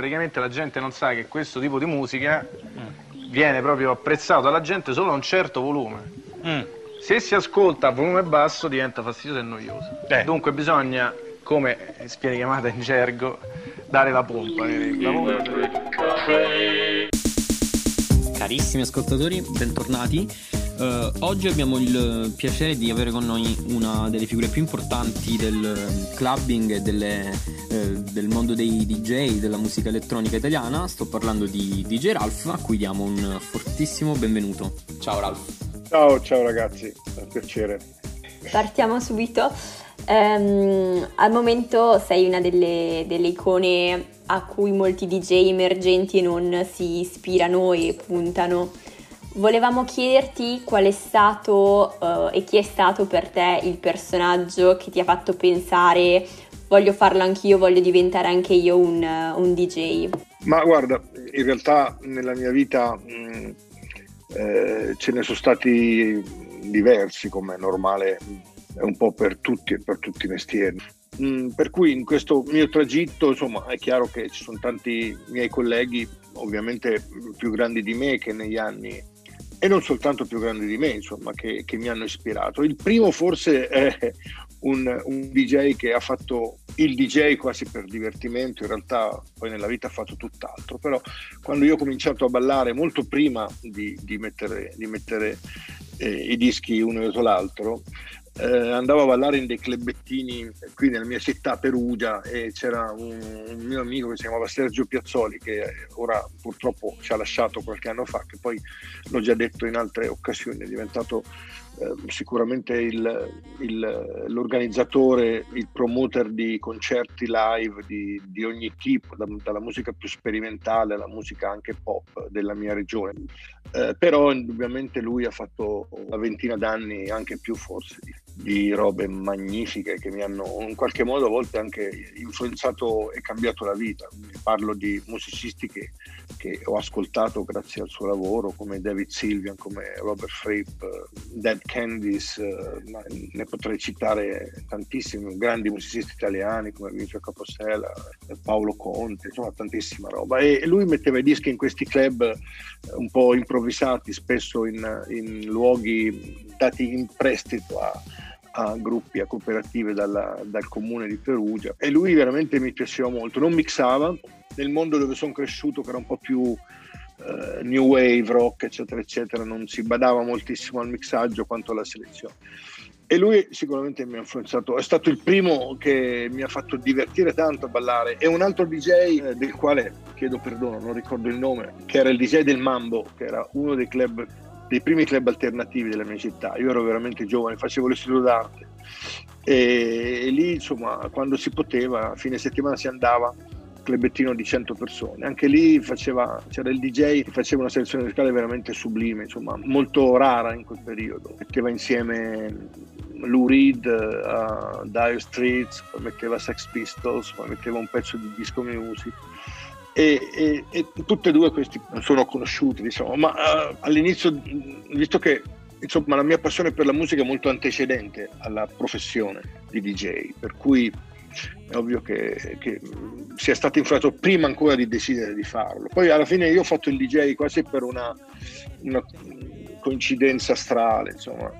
praticamente la gente non sa che questo tipo di musica viene proprio apprezzato dalla gente solo a un certo volume. Mm. Se si ascolta a volume basso diventa fastidioso e noioso. Eh. Dunque bisogna, come viene chiamata in gergo, dare la pompa. La pompa Carissimi ascoltatori, bentornati. Eh, oggi abbiamo il piacere di avere con noi una delle figure più importanti del clubbing e delle, eh, del mondo dei DJ, della musica elettronica italiana. Sto parlando di DJ Ralph, a cui diamo un fortissimo benvenuto. Ciao Ralph. Ciao, ciao ragazzi, è un piacere. Partiamo subito. Ehm, al momento sei una delle, delle icone a cui molti DJ emergenti e non si ispirano e puntano. Volevamo chiederti qual è stato eh, e chi è stato per te il personaggio che ti ha fatto pensare voglio farlo anch'io, voglio diventare anche io un, un DJ. Ma guarda, in realtà nella mia vita mh, eh, ce ne sono stati diversi, come è normale, è un po' per tutti e per tutti i mestieri. Mm, per cui in questo mio tragitto, insomma, è chiaro che ci sono tanti miei colleghi, ovviamente più grandi di me, che negli anni e non soltanto più grandi di me, insomma, che, che mi hanno ispirato. Il primo forse è un, un, DJ che ha fatto il DJ quasi per divertimento, in realtà poi nella vita ha fatto tutt'altro, però quando io ho cominciato a ballare molto prima di, di mettere, di mettere eh, i dischi uno dietro l'altro, eh, andavo a ballare in dei clubettini qui nella mia città Perugia e c'era un, un, mio amico che si chiamava Sergio Piazzoli che ora purtroppo ci ha lasciato qualche anno fa che poi l'ho già detto in altre occasioni è diventato eh, sicuramente il, il, l'organizzatore, il promoter di concerti live di, di ogni tipo, da, dalla musica più sperimentale alla musica anche pop della mia regione. Eh, però indubbiamente lui ha fatto una ventina d'anni, anche più forse, di, robe magnifiche che mi hanno in qualche modo a volte anche influenzato e cambiato la vita. Parlo di musicisti che, che ho ascoltato grazie al suo lavoro, come David Sylvian, come Robert Fripp, Dead Candies, eh, ne potrei citare tantissimi, grandi musicisti italiani come Vincenzo Capossela, Paolo Conte, insomma tantissima roba. E lui metteva i dischi in questi club eh, un po' improvvisati, spesso in, in luoghi dati in prestito a, a gruppi, a cooperative dalla, dal comune di Perugia e lui veramente mi piaceva molto, non mixava, nel mondo dove sono cresciuto che era un po' più Uh, new wave, rock, eccetera, eccetera, non si badava moltissimo al mixaggio quanto alla selezione. E lui sicuramente mi ha influenzato, è stato il primo che mi ha fatto divertire tanto a ballare. E un altro DJ eh, del quale chiedo perdono, non ricordo il nome, che era il DJ del Mambo, che era uno dei club dei primi club alternativi della mia città. Io ero veramente giovane, facevo l'istituto d'arte e, e lì, insomma, quando si poteva, a fine settimana si andava clubettino di 100 persone. Anche lì faceva, c'era il DJ che faceva una selezione musicale veramente sublime, insomma, molto rara in quel periodo. Metteva insieme Lou Reed uh, Dire Streets, metteva Sex Pistols, metteva un pezzo di disco music. E, e, e tutti e due questi sono conosciuti, diciamo, ma uh, all'inizio, visto che insomma, la mia passione per la musica è molto antecedente alla professione di DJ, per cui è ovvio che, che, sia stato influenzato prima ancora di decidere di farlo. Poi alla fine io ho fatto il DJ quasi per una, una coincidenza astrale, insomma,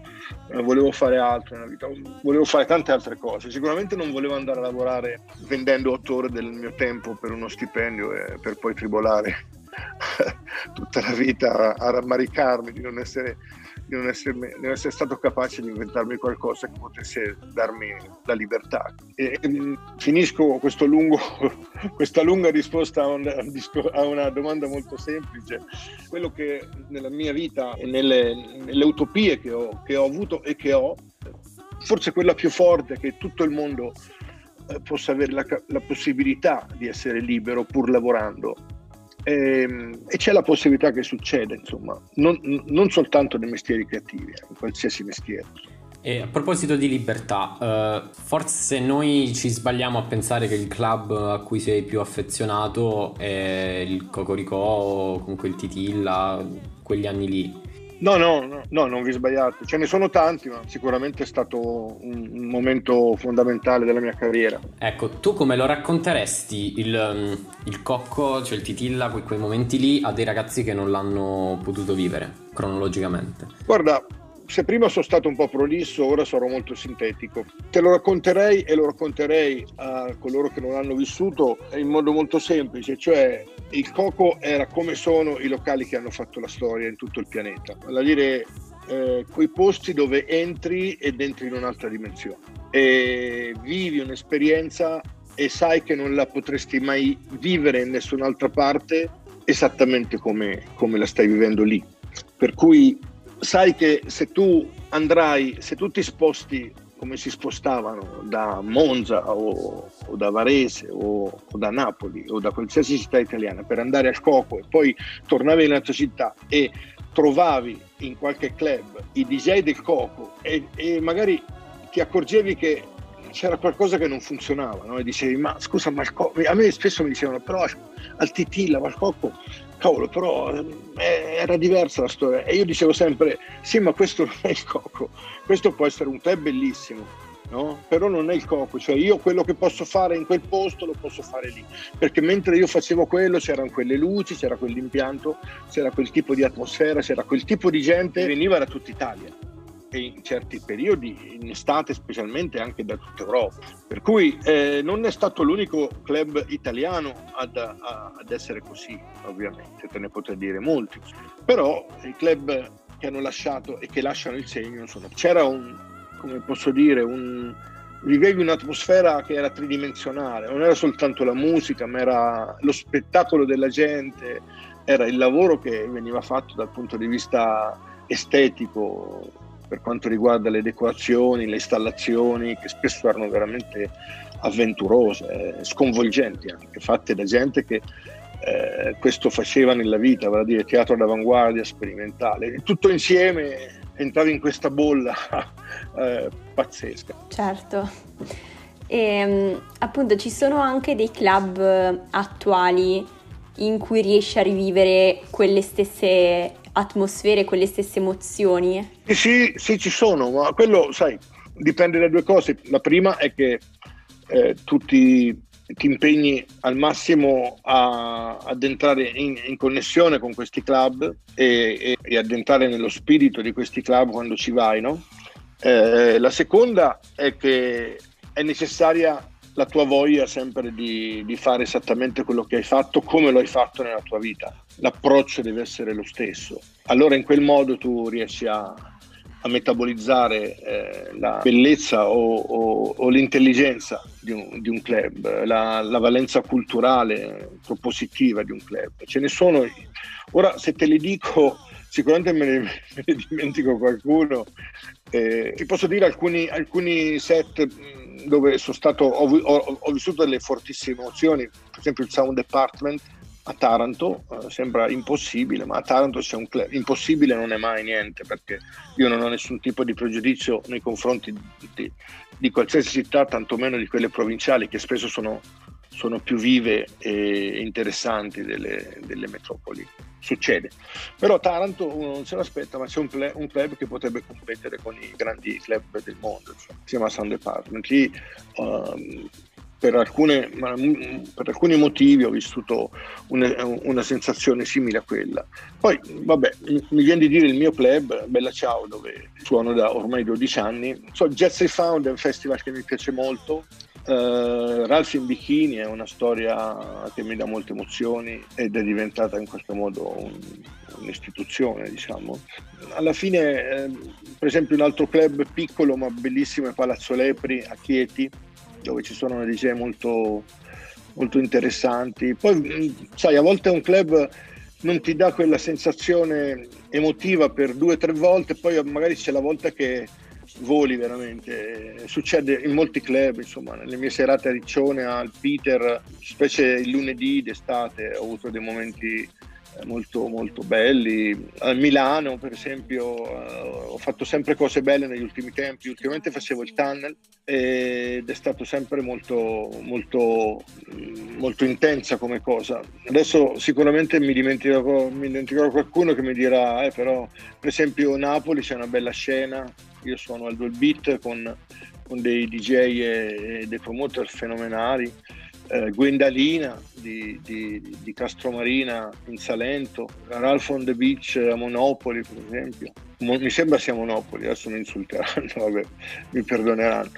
volevo fare altro nella vita, volevo fare tante altre cose. Sicuramente non volevo andare a lavorare vendendo otto ore del mio tempo per uno stipendio e per poi tribolare tutta la vita a rammaricarmi di non essere di non, essermi, di non, essere stato capace di inventarmi qualcosa che potesse darmi la libertà. E, e finisco lungo, questa lunga risposta a una, a una, domanda molto semplice. Quello che nella mia vita e nelle, nelle utopie che ho, che ho avuto e che ho, forse quella più forte che tutto il mondo eh, possa avere la, la possibilità di essere libero pur lavorando e, ehm, e, c'è la possibilità che succeda, insomma, non, non soltanto nei mestieri creativi, eh, in qualsiasi mestiere. E a proposito di libertà, uh, forse noi ci sbagliamo a pensare che il club a cui sei più affezionato è il Cocoricò o comunque il Titilla, quegli anni lì. No, no, no, no, non vi sbagliate. Ce ne sono tanti, ma sicuramente è stato un, un, momento fondamentale della mia carriera. Ecco, tu come lo racconteresti il, um, il cocco, cioè il titilla, quei, quei momenti lì a dei ragazzi che non l'hanno potuto vivere cronologicamente? Guarda, se prima sono stato un po' prolisso, ora sarò molto sintetico. Te lo racconterei e lo racconterei a coloro che non l'hanno vissuto in modo molto semplice, cioè il Coco era come sono i locali che hanno fatto la storia in tutto il pianeta, vale a dire eh, quei posti dove entri ed entri in un'altra dimensione e vivi un'esperienza e sai che non la potresti mai vivere in nessun'altra parte esattamente come, come la stai vivendo lì. Per cui sai che se tu andrai, se tu ti sposti come si spostavano da Monza o, o da Varese o, o, da Napoli o da qualsiasi città italiana per andare al Coco e poi tornavi nella tua città e trovavi in qualche club i DJ del Coco e, e magari ti accorgevi che c'era qualcosa che non funzionava no? e dicevi ma scusa ma a me spesso mi dicevano però al Titilla ma Coco cavolo, però eh, era diversa la storia. E io dicevo sempre, sì, ma questo non è il Coco, questo può essere un tè bellissimo, no? Però non è il Coco, cioè io quello che posso fare in quel posto lo posso fare lì, perché mentre io facevo quello c'erano quelle luci, c'era quell'impianto, c'era quel tipo di atmosfera, c'era quel tipo di gente. Veniva da tutta Italia e in certi periodi, in estate specialmente anche da tutta Europa. Per cui eh, non è stato l'unico club italiano ad, a, ad, essere così, ovviamente, te ne potrei dire molti, però i club che hanno lasciato e che lasciano il segno sono... C'era un, come posso dire, un, vivevi un'atmosfera che era tridimensionale, non era soltanto la musica, ma era lo spettacolo della gente, era il lavoro che veniva fatto dal punto di vista estetico, per quanto riguarda le decorazioni, le installazioni, che spesso erano veramente avventurose, sconvolgenti anche, fatte da gente che eh, questo faceva nella vita, vale a dire teatro d'avanguardia sperimentale. Tutto insieme entravi in questa bolla eh, pazzesca. Certo. E, ehm, appunto ci sono anche dei club attuali in cui riesci a rivivere quelle stesse atmosfere, quelle stesse emozioni? Sì, sì, ci sono, ma quello, sai, dipende da due cose. La prima è che eh, tu ti, ti, impegni al massimo a, ad entrare in, in, connessione con questi club e, e, e, ad entrare nello spirito di questi club quando ci vai, no? Eh, la seconda è che è necessaria la tua voglia sempre di, di, fare esattamente quello che hai fatto come lo hai fatto nella tua vita. L'approccio deve essere lo stesso. Allora in quel modo tu riesci a, a metabolizzare eh, la bellezza o, o, o l'intelligenza di un, di un club, la, la, valenza culturale propositiva di un club. Ce ne sono. Ora se te li dico sicuramente me ne, me ne dimentico qualcuno. Eh, ti posso dire alcuni, alcuni set dove sono stato, ho, ho, ho, vissuto delle fortissime emozioni, per esempio il Sound Department a Taranto, eh, sembra impossibile, ma a Taranto c'è un club, impossibile non è mai niente, perché io non ho nessun tipo di pregiudizio nei confronti di, di qualsiasi città, tantomeno di quelle provinciali, che spesso sono, sono più vive e interessanti delle, delle metropoli succede. Però Taranto uno non se l'aspetta, ma c'è un, play, un, club che potrebbe competere con i grandi club del mondo, cioè, si chiama Sound Department. Lì um, per, alcune, per, alcuni motivi ho vissuto una, una, sensazione simile a quella. Poi, vabbè, mi viene di dire il mio club, Bella Ciao, dove suono da ormai 12 anni. So, Jazz Found è un festival che mi piace molto, Uh, Ralph in bikini è una storia che mi dà molte emozioni ed è diventata in questo modo un, un'istituzione, diciamo. Alla fine, eh, per esempio, un altro club piccolo ma bellissimo è Palazzo Lepri a Chieti, dove ci sono DJ molto, molto interessanti. Poi, mm, sai, a volte un club non ti dà quella sensazione emotiva per due o tre volte, poi magari c'è la volta che voli veramente. Succede in molti club, insomma, nelle mie serate a Riccione, al Peter, specie il lunedì d'estate, ho avuto dei momenti molto, molto belli. A Milano, per esempio, uh, ho fatto sempre cose belle negli ultimi tempi. Ultimamente facevo il tunnel ed è stato sempre molto, molto, molto intensa come cosa. Adesso sicuramente mi dimenticherò, mi dimenticherò qualcuno che mi dirà, eh, però, per esempio, Napoli c'è una bella scena. Io suono al dual beat con, con dei DJ e, e dei promoter fenomenali eh, Gwendalina di, di, di, Castromarina in Salento, Ralph on the Beach a Monopoli per esempio. Mo- mi sembra sia Monopoli, adesso mi insulteranno, vabbè, mi perdoneranno.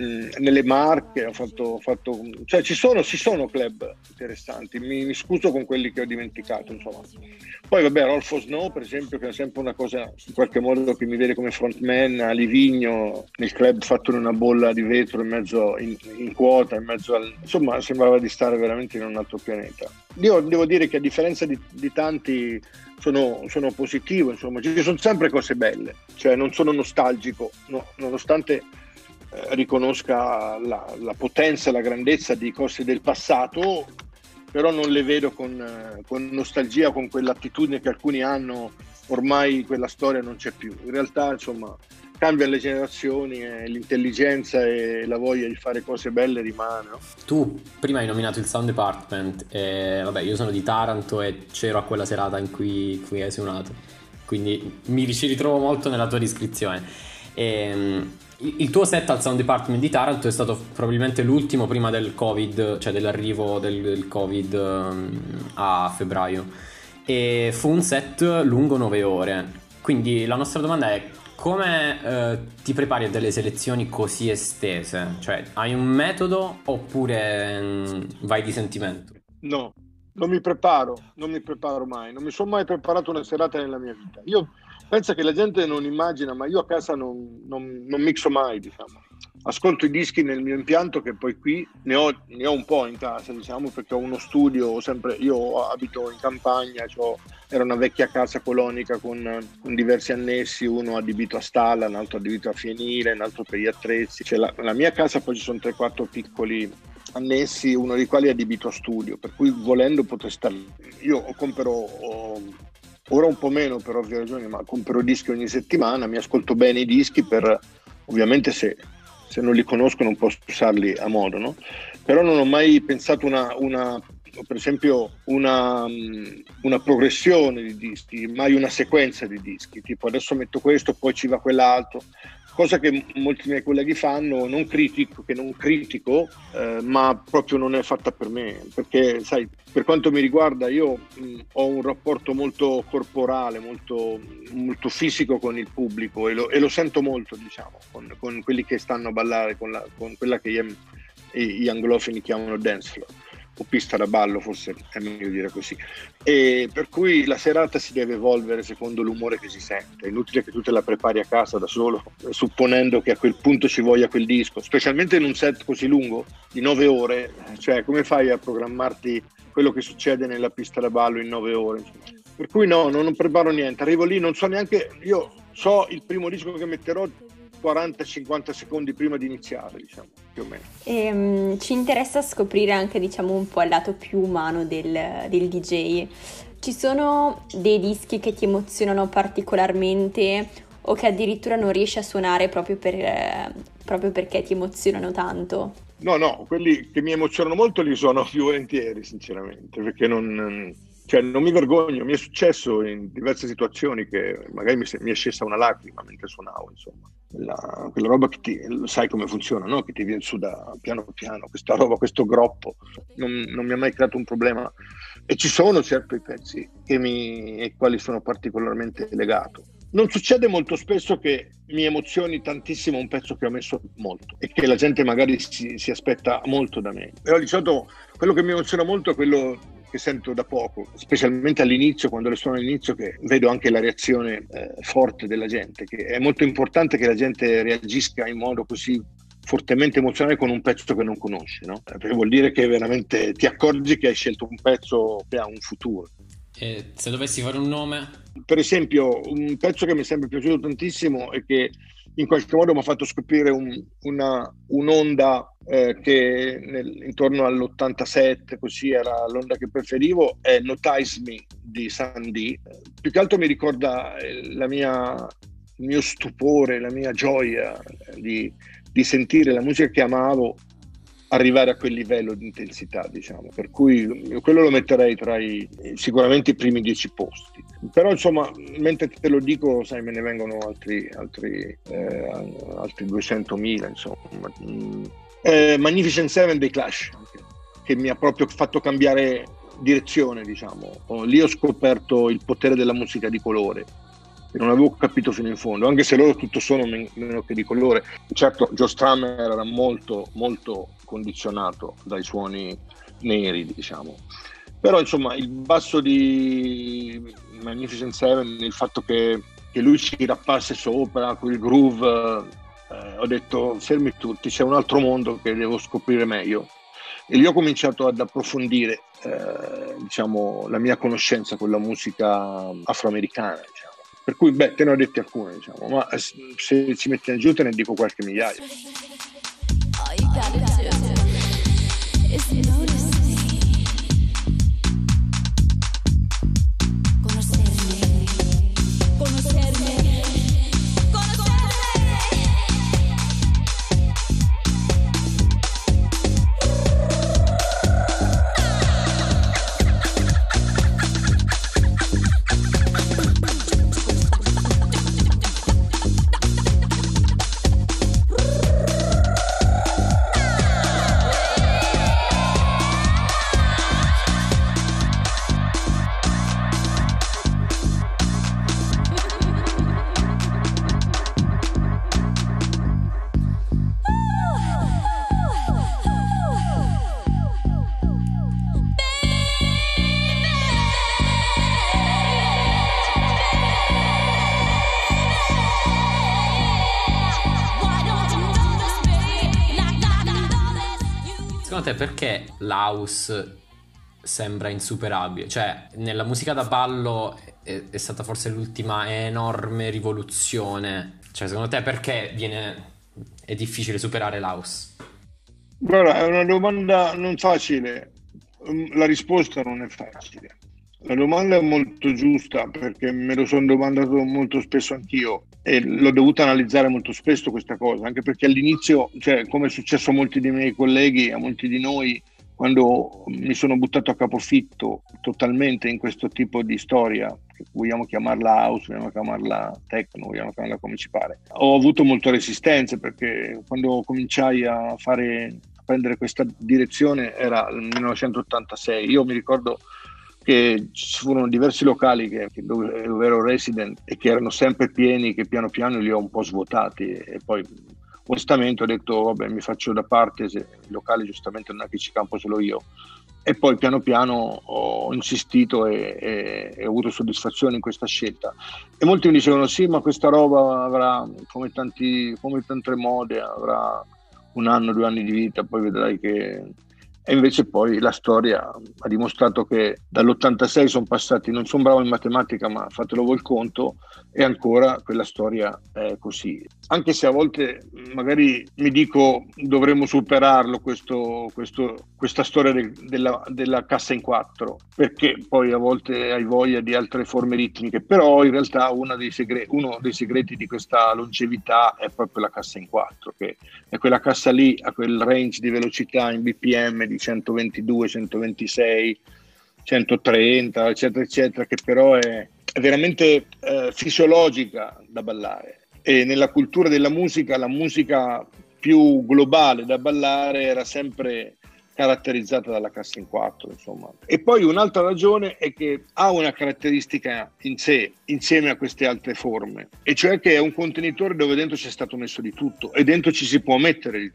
Mm, nelle Marche ho fatto, ho fatto, cioè ci sono, ci sono club interessanti, mi, mi, scuso con quelli che ho dimenticato, insomma. Poi vabbè, Rolfo Snow per esempio, che è sempre una cosa in qualche modo che mi vede come frontman a Livigno, nel club fatto in una bolla di vetro in mezzo in, in quota, in mezzo al... insomma sembrava di stare veramente in un altro pianeta. Io devo dire che a differenza di, di tanti sono, sono, positivo, insomma, ci sono sempre cose belle, cioè non sono nostalgico, no, nonostante riconosca la, la, potenza e la grandezza di cose del passato, però non le vedo con, eh, con nostalgia, con quell'attitudine che alcuni hanno, ormai quella storia non c'è più. In realtà, insomma, cambiano le generazioni e l'intelligenza e la voglia di fare cose belle rimane. No? Tu prima hai nominato il Sound Department, e, vabbè, io sono di Taranto e c'ero a quella serata in cui, cui hai suonato, quindi mi ci ritrovo molto nella tua descrizione. E, ehm, il tuo set al Sound Department di Taranto è stato probabilmente l'ultimo prima del Covid, cioè dell'arrivo del, del Covid um, a febbraio. E fu un set lungo 9 ore. Quindi la nostra domanda è come eh, ti prepari a delle selezioni così estese? Cioè, hai un metodo oppure mh, mm, vai di sentimento? No, non mi preparo, non mi preparo mai, non mi sono mai preparato una serata nella mia vita. Io penso che la gente non immagina, ma io a casa non, non, non mixo mai, diciamo. Ascolto i dischi nel mio impianto, che poi qui ne ho, ne ho un po' in casa, diciamo, perché ho uno studio, sempre, io abito in campagna, era una vecchia casa colonica con, con, diversi annessi, uno adibito a stalla, un altro adibito a fienile, un altro per gli attrezzi. Cioè, la, la mia casa poi ci sono 3-4 piccoli annessi, uno dei quali è adibito a studio, per cui volendo potrei stare. Io compro ora un po' meno per ovvie ragioni, ma compro dischi ogni settimana, mi ascolto bene i dischi per ovviamente se, se non li conosco non posso usarli a modo, no? Però non ho mai pensato una, una per esempio una, una, progressione di dischi, mai una sequenza di dischi, tipo adesso metto questo, poi ci va quell'altro cosa che molti miei colleghi fanno, non critico, che non critico, eh, ma proprio non è fatta per me, perché sai, per quanto mi riguarda io mh, ho un rapporto molto corporale, molto, molto fisico con il pubblico e lo, e lo sento molto, diciamo, con, con, quelli che stanno a ballare, con, la, con quella che gli, gli anglofoni chiamano dance floor o pista da ballo, forse è meglio dire così. E per cui la serata si deve evolvere secondo l'umore che si sente. È inutile che tu te la prepari a casa da solo, supponendo che a quel punto ci voglia quel disco, specialmente in un set così lungo, di nove ore. Cioè, come fai a programmarti quello che succede nella pista da ballo in nove ore? Per cui no, non preparo niente. Arrivo lì, non so neanche. Io so il primo disco che metterò 40-50 secondi prima di iniziare, diciamo, più o meno. E, um, ci interessa scoprire anche, diciamo, un po' il lato più umano del, del DJ. Ci sono dei dischi che ti emozionano particolarmente o che addirittura non riesci a suonare proprio, per, eh, proprio perché ti emozionano tanto? No, no, quelli che mi emozionano molto li suono più volentieri, sinceramente, perché non cioè, non mi vergogno, mi è successo in diverse situazioni che magari mi, mi è scesa una lacrima mentre suonavo, insomma. La, quella roba che ti, sai come funziona, no? che ti viene su da piano piano, questa roba, questo groppo, non, non mi ha mai creato un problema. E ci sono certo i pezzi mi, ai quali sono particolarmente legato. Non succede molto spesso che mi emozioni tantissimo un pezzo che ho messo molto e che la gente magari si, si aspetta molto da me. Però di solito quello che mi emoziona molto è quello che sento da poco, specialmente all'inizio, quando le suono all'inizio, che vedo anche la reazione eh, forte della gente, che è molto importante che la gente reagisca in modo così fortemente emozionale con un pezzo che non conosce, no? perché vuol dire che veramente ti accorgi che hai scelto un pezzo che ha un futuro. E se dovessi fare un nome? Per esempio, un pezzo che mi è sempre piaciuto tantissimo e che in qualche modo mi ha fatto scoprire un, una, un'onda eh, che nel, intorno all'87, così era l'onda che preferivo, è Notice Me di Sandy, più che altro mi ricorda mia, il mio stupore, la mia gioia di, di sentire la musica che amavo arrivare a quel livello di intensità, diciamo. Per cui quello lo metterei tra i sicuramente i primi dieci posti. Però insomma, mentre te lo dico, sai, me ne vengono altri, altri, eh, altri 200.000, insomma. Mm. Eh, Magnificent Seven dei Clash, che mi ha proprio fatto cambiare direzione, diciamo. Lì ho scoperto il potere della musica di colore che non avevo capito fino in fondo, anche se loro tutto sono meno che di colore. Certo, Joe Strummer era molto, molto condizionato dai suoni neri, diciamo. Però insomma il basso di Magnificent Seven, il fatto che, che lui ci rappasse sopra, quel groove, eh, ho detto fermi tutti, c'è un altro mondo che devo scoprire meglio. E lì ho cominciato ad approfondire eh, diciamo, la mia conoscenza con la musica afroamericana. Diciamo. Per cui, beh, te ne ho detti alcune, diciamo, ma se ci metti giù te ne dico qualche migliaio. Te perché l'house sembra insuperabile? Cioè, nella musica da ballo è, è, stata forse l'ultima enorme rivoluzione. Cioè, secondo te perché viene, è difficile superare l'house? Guarda, è una domanda non facile. La risposta non è facile. La domanda è molto giusta perché me lo sono domandato molto spesso anch'io e l'ho dovuto analizzare molto spesso questa cosa, anche perché all'inizio, cioè, come è successo a molti dei miei colleghi, a molti di noi, quando mi sono buttato a capofitto totalmente in questo tipo di storia, vogliamo chiamarla house, vogliamo chiamarla techno, vogliamo chiamarla come ci pare, ho avuto molte resistenze perché quando cominciai a fare a prendere questa direzione era nel 1986. Io mi ricordo che ci furono diversi locali che, che dove, dove, ero resident e che erano sempre pieni, che piano piano li ho un po' svuotati. E poi onestamente ho detto vabbè mi faccio da parte, se il locale giustamente non è che ci campo solo io. E poi piano piano ho insistito e, e, e, ho avuto soddisfazione in questa scelta. E molti mi dicevano sì ma questa roba avrà come, tanti, come tante mode avrà un anno, due anni di vita poi vedrai che e invece poi la storia ha dimostrato che dall'86 sono passati, non sono bravo in matematica, ma fatelo voi il conto, e ancora quella storia è così. Anche se a volte magari mi dico dovremmo superarlo questo, questo, questa storia del, della, della, cassa in quattro, perché poi a volte hai voglia di altre forme ritmiche, però in realtà dei segre- uno dei segreti di questa longevità è proprio la cassa in quattro, che è quella cassa lì a quel range di velocità in BPM di 122, 126, 130, eccetera, eccetera, che però è, è veramente eh, fisiologica da ballare. E nella cultura della musica, la musica più globale da ballare era sempre caratterizzata dalla cassa in quattro, insomma. E poi un'altra ragione è che ha una caratteristica in sé, insieme a queste altre forme, e cioè che è un contenitore dove dentro c'è stato messo di tutto e dentro ci si può mettere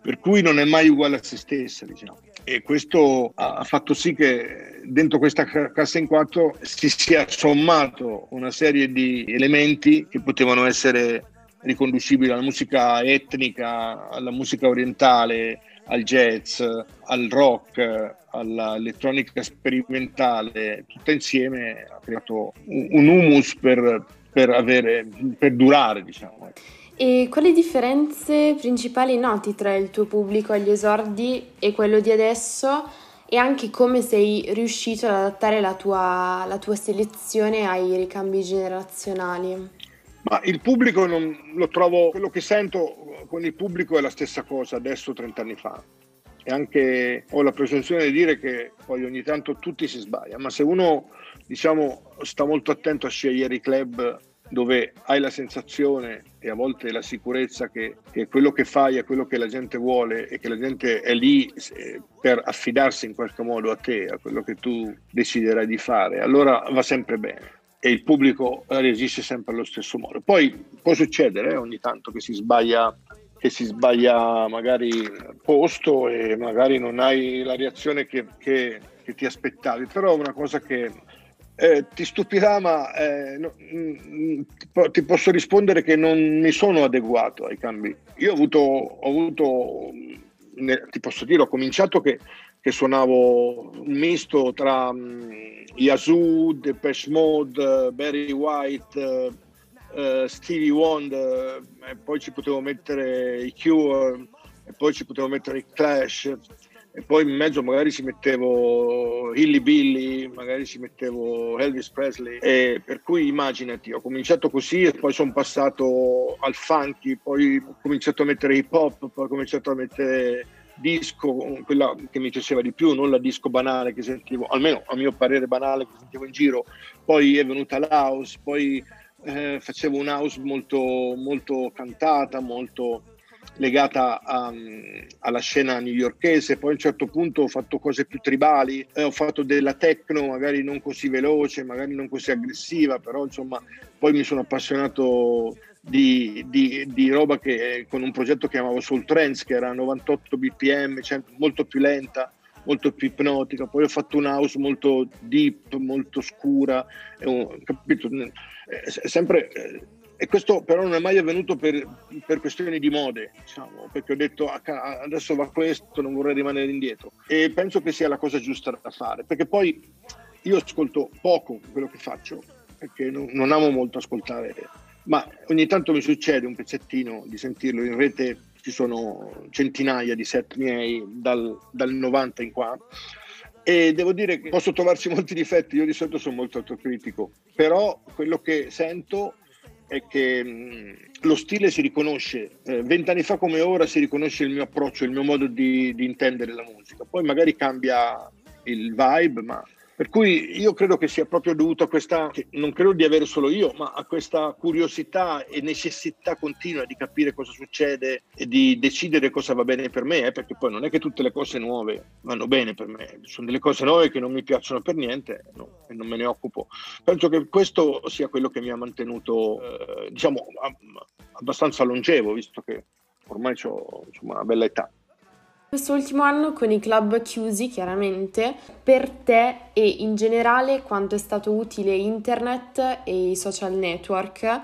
per cui non è mai uguale a se stessa, diciamo. E questo ha fatto sì che dentro questa cassa in quattro si sia sommato una serie di elementi che potevano essere riconducibili alla musica etnica, alla musica orientale, al jazz, al rock, all'elettronica sperimentale, tutta insieme ha creato un humus per, per, avere, per durare, diciamo. E quali differenze principali noti tra il tuo pubblico agli esordi e quello di adesso? e anche come sei riuscito ad adattare la tua, la tua selezione ai ricambi generazionali. Ma il pubblico non lo trovo, quello che sento con il pubblico è la stessa cosa adesso 30 anni fa. E anche ho la presunzione di dire che poi ogni tanto tutti si sbaglia, ma se uno diciamo sta molto attento a scegliere i club dove hai la sensazione e a volte la sicurezza che, che, quello che fai è quello che la gente vuole e che la gente è lì eh, per affidarsi in qualche modo a te, a quello che tu deciderai di fare, allora va sempre bene e il pubblico reagisce sempre allo stesso modo. Poi può succedere eh, ogni tanto che si sbaglia che si sbaglia magari posto e magari non hai la reazione che, che, che ti aspettavi, però è una cosa che eh, ti stupirà, ma eh, no, mh, mm, ti posso rispondere che non mi sono adeguato ai cambi. Io ho avuto, ho avuto ne, ti posso dire, ho cominciato che, che suonavo un misto tra um, Yazoo, Depeche Mode, Barry White, uh, Stevie Wonder, e poi ci potevo mettere i Cure, poi ci potevo mettere i Clash e poi in mezzo magari ci mettevo Hilly Billy, magari ci mettevo Elvis Presley. E per cui immaginati, ho cominciato così e poi sono passato al funky, poi ho cominciato a mettere hip hop, poi ho cominciato a mettere disco, quella che mi piaceva di più, non la disco banale che sentivo, almeno a mio parere banale che sentivo in giro, poi è venuta l'house, poi eh, facevo un house molto, molto cantata, molto legata a, alla scena newyorkese, poi a un certo punto ho fatto cose più tribali, eh, ho fatto della techno magari non così veloce, magari non così aggressiva, però insomma poi mi sono appassionato di, di, di roba che con un progetto che chiamavo Soul Trends che era 98 bpm, cioè molto più lenta molto più ipnotica, poi ho fatto un house molto deep, molto scura, capito? È sempre eh, e questo però non è mai avvenuto per, per questioni di mode, diciamo, perché ho detto ah, adesso va questo, non vorrei rimanere indietro. E penso che sia la cosa giusta da fare, perché poi io ascolto poco quello che faccio, perché non, non amo molto ascoltare, ma ogni tanto mi succede un pezzettino di sentirlo in rete, ci sono centinaia di set miei dal, dal 90 in qua e devo dire che posso trovarci molti difetti, io di solito sono molto autocritico, però quello che sento è che lo stile si riconosce, eh, vent'anni fa come ora si riconosce il mio approccio, il mio modo di, di intendere la musica, poi magari cambia il vibe, ma per cui io credo che sia proprio dovuto a questa, non credo di avere solo io, ma a questa curiosità e necessità continua di capire cosa succede e di decidere cosa va bene per me, eh, perché poi non è che tutte le cose nuove vanno bene per me, sono delle cose nuove che non mi piacciono per niente no, e non me ne occupo. Penso che questo sia quello che mi ha mantenuto, eh, diciamo, abbastanza longevo, visto che ormai ho una bella età. Quest'ultimo anno con i club chiusi, chiaramente, per te e in generale quanto è stato utile internet e i social network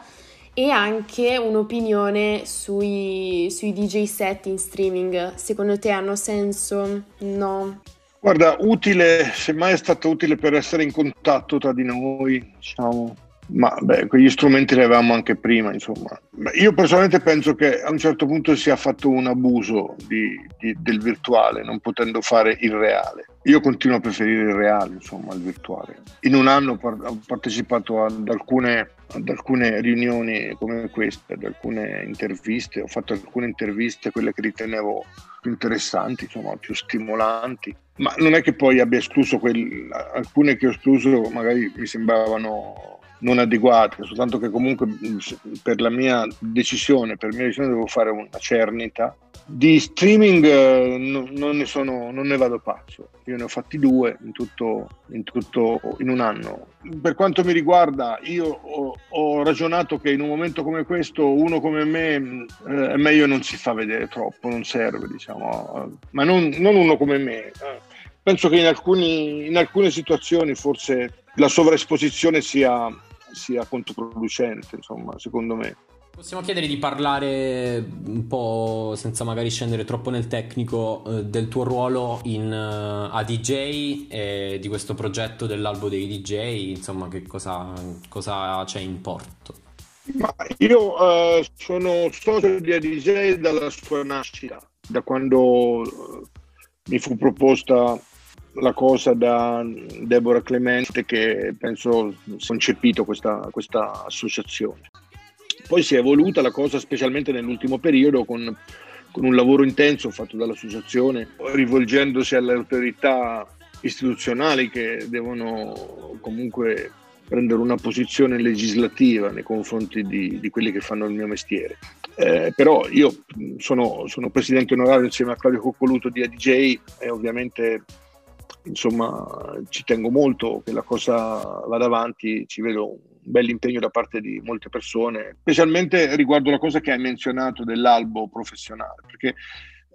e anche un'opinione sui, sui DJ set in streaming. Secondo te hanno senso? No? Guarda, utile, semmai è stato utile per essere in contatto tra di noi, diciamo, ma beh, quegli strumenti li avevamo anche prima, insomma. Io personalmente penso che a un certo punto sia fatto un abuso di, di, del virtuale, non potendo fare il reale. Io continuo a preferire il reale, insomma, al virtuale. In un anno ho partecipato ad alcune, ad alcune riunioni come queste, ad alcune interviste, ho fatto alcune interviste, quelle che ritenevo più interessanti, insomma, più stimolanti. Ma non è che poi abbia escluso quel, alcune che ho escluso, magari mi sembravano non adeguate, soltanto che comunque per la mia decisione, per mia decisione devo fare una cernita. Di streaming eh, no, non, ne sono, non ne vado pazzo, io ne ho fatti due in tutto, in, tutto, in un anno. Per quanto mi riguarda, io ho, ho, ragionato che in un momento come questo uno come me eh, è meglio non si fa vedere troppo, non serve, diciamo, ma non, non uno come me. Eh. Penso che in, alcuni, in alcune situazioni forse la sovraesposizione sia sia controproducente, insomma, secondo me. Possiamo chiedere di parlare un po', senza magari scendere troppo nel tecnico, eh, del tuo ruolo in, uh, a DJ e di questo progetto dell'albo dei DJ, insomma, che cosa, cosa c'è in porto? Ma io uh, sono socio di DJ dalla sua nascita, da quando mi fu proposta la cosa da Deborah Clemente che penso concepito questa, questa associazione. Poi si è evoluta la cosa specialmente nell'ultimo periodo con, con un lavoro intenso fatto dall'associazione, rivolgendosi alle autorità istituzionali che devono comunque prendere una posizione legislativa nei confronti di, di quelli che fanno il mio mestiere. Eh, però io sono, sono, presidente onorario insieme a Claudio Coccoluto di ADJ e ovviamente insomma ci tengo molto che la cosa vada avanti, ci vedo un bel impegno da parte di molte persone, specialmente riguardo la cosa che hai menzionato dell'albo professionale, perché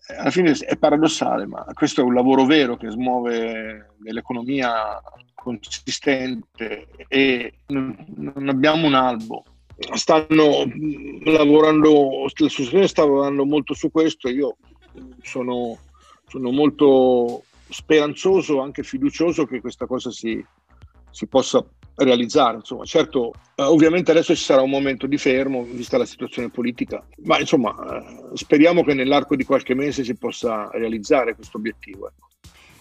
eh, alla fine è paradossale, ma questo è un lavoro vero che smuove nell'economia consistente e non abbiamo un albo. Stanno lavorando, l'associazione sta lavorando molto su questo, io sono, sono molto speranzoso, anche fiducioso che questa cosa si, si possa realizzare. Insomma, certo, eh, ovviamente adesso ci sarà un momento di fermo, vista la situazione politica, ma insomma, eh, speriamo che nell'arco di qualche mese si possa realizzare questo obiettivo. Ecco.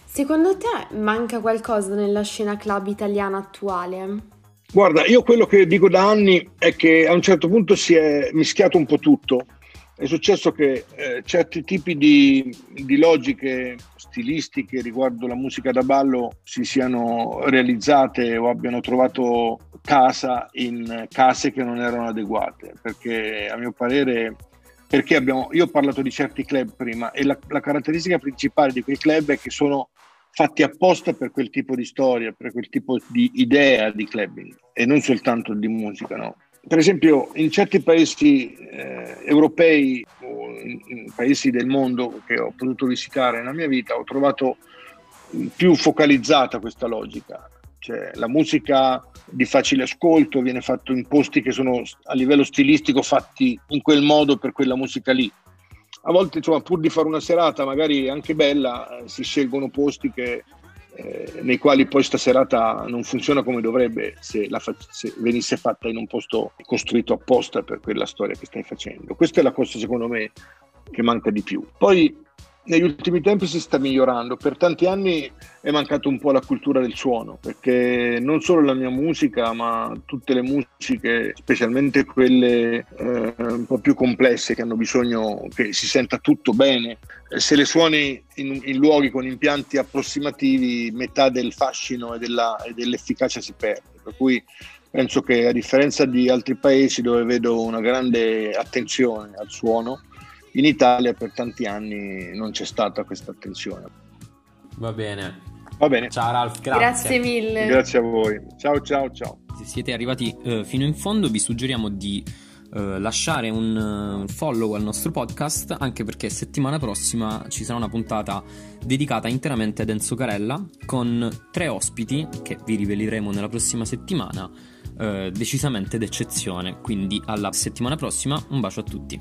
Secondo te manca qualcosa nella scena club italiana attuale? Guarda, io quello che dico da anni è che a un certo punto si è mischiato un po' tutto. È successo che eh, certi tipi di, di, logiche stilistiche riguardo la musica da ballo si siano realizzate o abbiano trovato casa in case che non erano adeguate, perché a mio parere perché abbiamo, io ho parlato di certi club prima e la, la, caratteristica principale di quei club è che sono fatti apposta per quel tipo di storia, per quel tipo di idea di clubbing e non soltanto di musica, no? Per esempio, in certi paesi eh, europei o in, in, paesi del mondo che ho potuto visitare nella mia vita, ho trovato più focalizzata questa logica. Cioè, la musica di facile ascolto viene fatta in posti che sono a livello stilistico fatti in quel modo per quella musica lì a volte insomma, pur di fare una serata magari anche bella eh, si scelgono posti che, eh, nei quali poi sta serata non funziona come dovrebbe se, fa- se, venisse fatta in un posto costruito apposta per quella storia che stai facendo. Questa è la cosa secondo me che manca di più. Poi negli ultimi tempi si sta migliorando. Per tanti anni è mancato un po' la cultura del suono, perché non solo la mia musica, ma tutte le musiche, specialmente quelle eh, un po' più complesse, che hanno bisogno che si senta tutto bene, se le suoni in, in luoghi con impianti approssimativi, metà del fascino e, della, e dell'efficacia si perde. Per cui penso che a differenza di altri paesi dove vedo una grande attenzione al suono, in Italia per tanti anni non c'è stata questa attenzione. Va bene. Va bene. Ciao Ralph, grazie. Grazie mille. Grazie a voi. Ciao ciao ciao. Se siete arrivati uh, fino in fondo vi suggeriamo di uh, lasciare un uh, follow al nostro podcast anche perché settimana prossima ci sarà una puntata dedicata interamente ad Enzo Carella con tre ospiti che vi riveleremo nella prossima settimana decisamente d'eccezione. Quindi alla settimana prossima, un bacio a tutti.